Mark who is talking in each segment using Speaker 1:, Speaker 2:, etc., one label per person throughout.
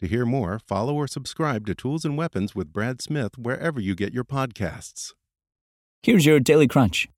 Speaker 1: To hear more, follow or subscribe to Tools and Weapons with Brad Smith wherever you get your podcasts.
Speaker 2: Here's your Daily Crunch.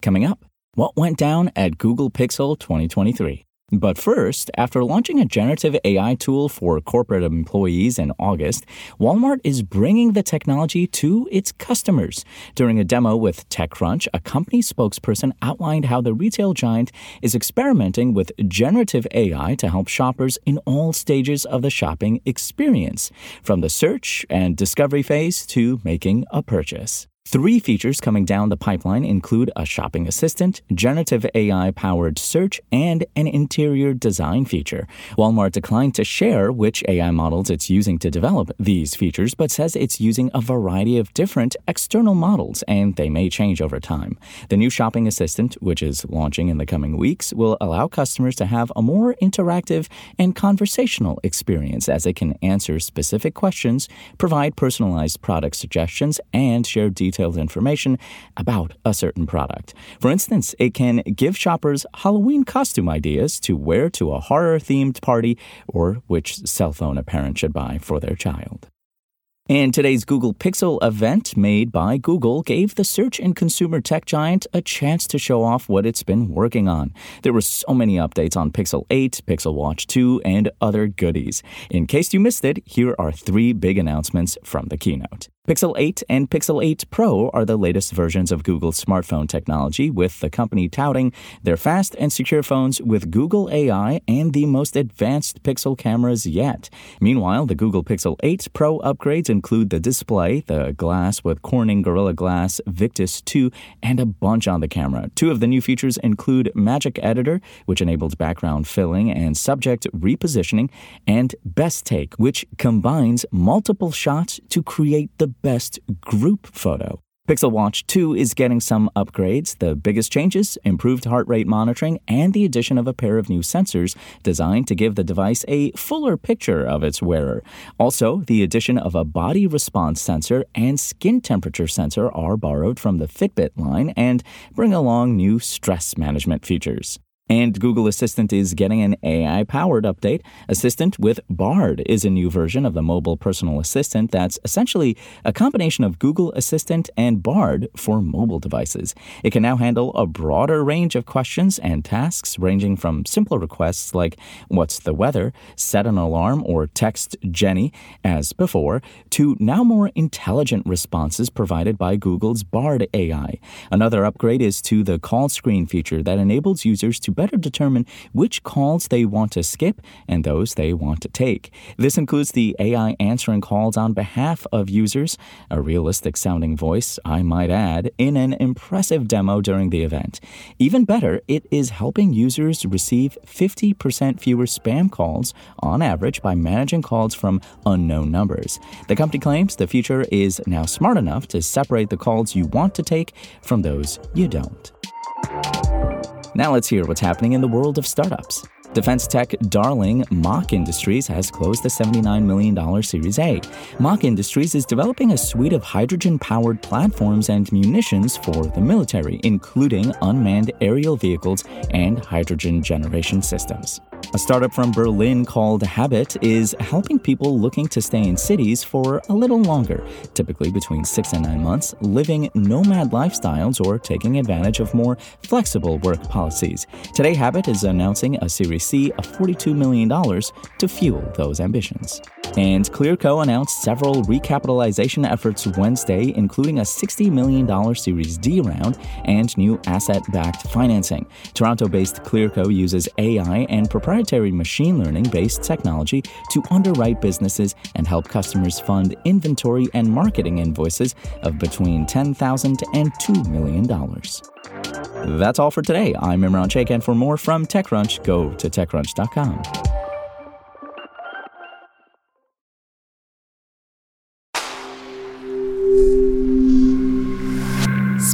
Speaker 2: Coming up, what went down at Google Pixel 2023? But first, after launching a generative AI tool for corporate employees in August, Walmart is bringing the technology to its customers. During a demo with TechCrunch, a company spokesperson outlined how the retail giant is experimenting with generative AI to help shoppers in all stages of the shopping experience, from the search and discovery phase to making a purchase. Three features coming down the pipeline include a shopping assistant, generative AI powered search, and an interior design feature. Walmart declined to share which AI models it's using to develop these features, but says it's using a variety of different external models and they may change over time. The new shopping assistant, which is launching in the coming weeks, will allow customers to have a more interactive and conversational experience as it can answer specific questions, provide personalized product suggestions, and share details detailed information about a certain product. For instance, it can give shoppers Halloween costume ideas to wear to a horror themed party or which cell phone a parent should buy for their child. And today's Google Pixel event made by Google gave the search and consumer tech giant a chance to show off what it's been working on. There were so many updates on Pixel 8, Pixel Watch 2, and other goodies. In case you missed it, here are three big announcements from the keynote. Pixel 8 and Pixel 8 Pro are the latest versions of Google's smartphone technology, with the company touting their fast and secure phones with Google AI and the most advanced Pixel cameras yet. Meanwhile, the Google Pixel 8 Pro upgrades include the display, the glass with Corning Gorilla Glass Victus 2, and a bunch on the camera. Two of the new features include Magic Editor, which enables background filling and subject repositioning, and Best Take, which combines multiple shots to create the best group photo. Pixel Watch 2 is getting some upgrades. The biggest changes improved heart rate monitoring and the addition of a pair of new sensors designed to give the device a fuller picture of its wearer. Also, the addition of a body response sensor and skin temperature sensor are borrowed from the Fitbit line and bring along new stress management features. And Google Assistant is getting an AI powered update. Assistant with Bard is a new version of the mobile personal assistant that's essentially a combination of Google Assistant and Bard for mobile devices. It can now handle a broader range of questions and tasks, ranging from simple requests like what's the weather, set an alarm, or text Jenny, as before, to now more intelligent responses provided by Google's Bard AI. Another upgrade is to the call screen feature that enables users to better determine which calls they want to skip and those they want to take. This includes the AI answering calls on behalf of users, a realistic sounding voice, I might add, in an impressive demo during the event. Even better, it is helping users receive 50% fewer spam calls on average by managing calls from unknown numbers. The company claims the feature is now smart enough to separate the calls you want to take from those you don't. Now let's hear what's happening in the world of startups. Defense tech darling Mach Industries has closed the $79 million Series A. Mach Industries is developing a suite of hydrogen powered platforms and munitions for the military, including unmanned aerial vehicles and hydrogen generation systems. A startup from Berlin called Habyt is helping people looking to stay in cities for a little longer, typically between six and nine months, living nomad lifestyles or taking advantage of more flexible work policies. Today, Habyt is announcing a Series C of $42 million to fuel those ambitions. And Clearco announced several recapitalization efforts Wednesday, including a $60 million Series D round and new asset backed financing. Toronto based Clearco uses AI and proprietary machine learning based technology to underwrite businesses and help customers fund inventory and marketing invoices of between $10,000 and $2 million. That's all for today. I'm Imran Sheikh, and for more from TechCrunch, go to TechCrunch.com.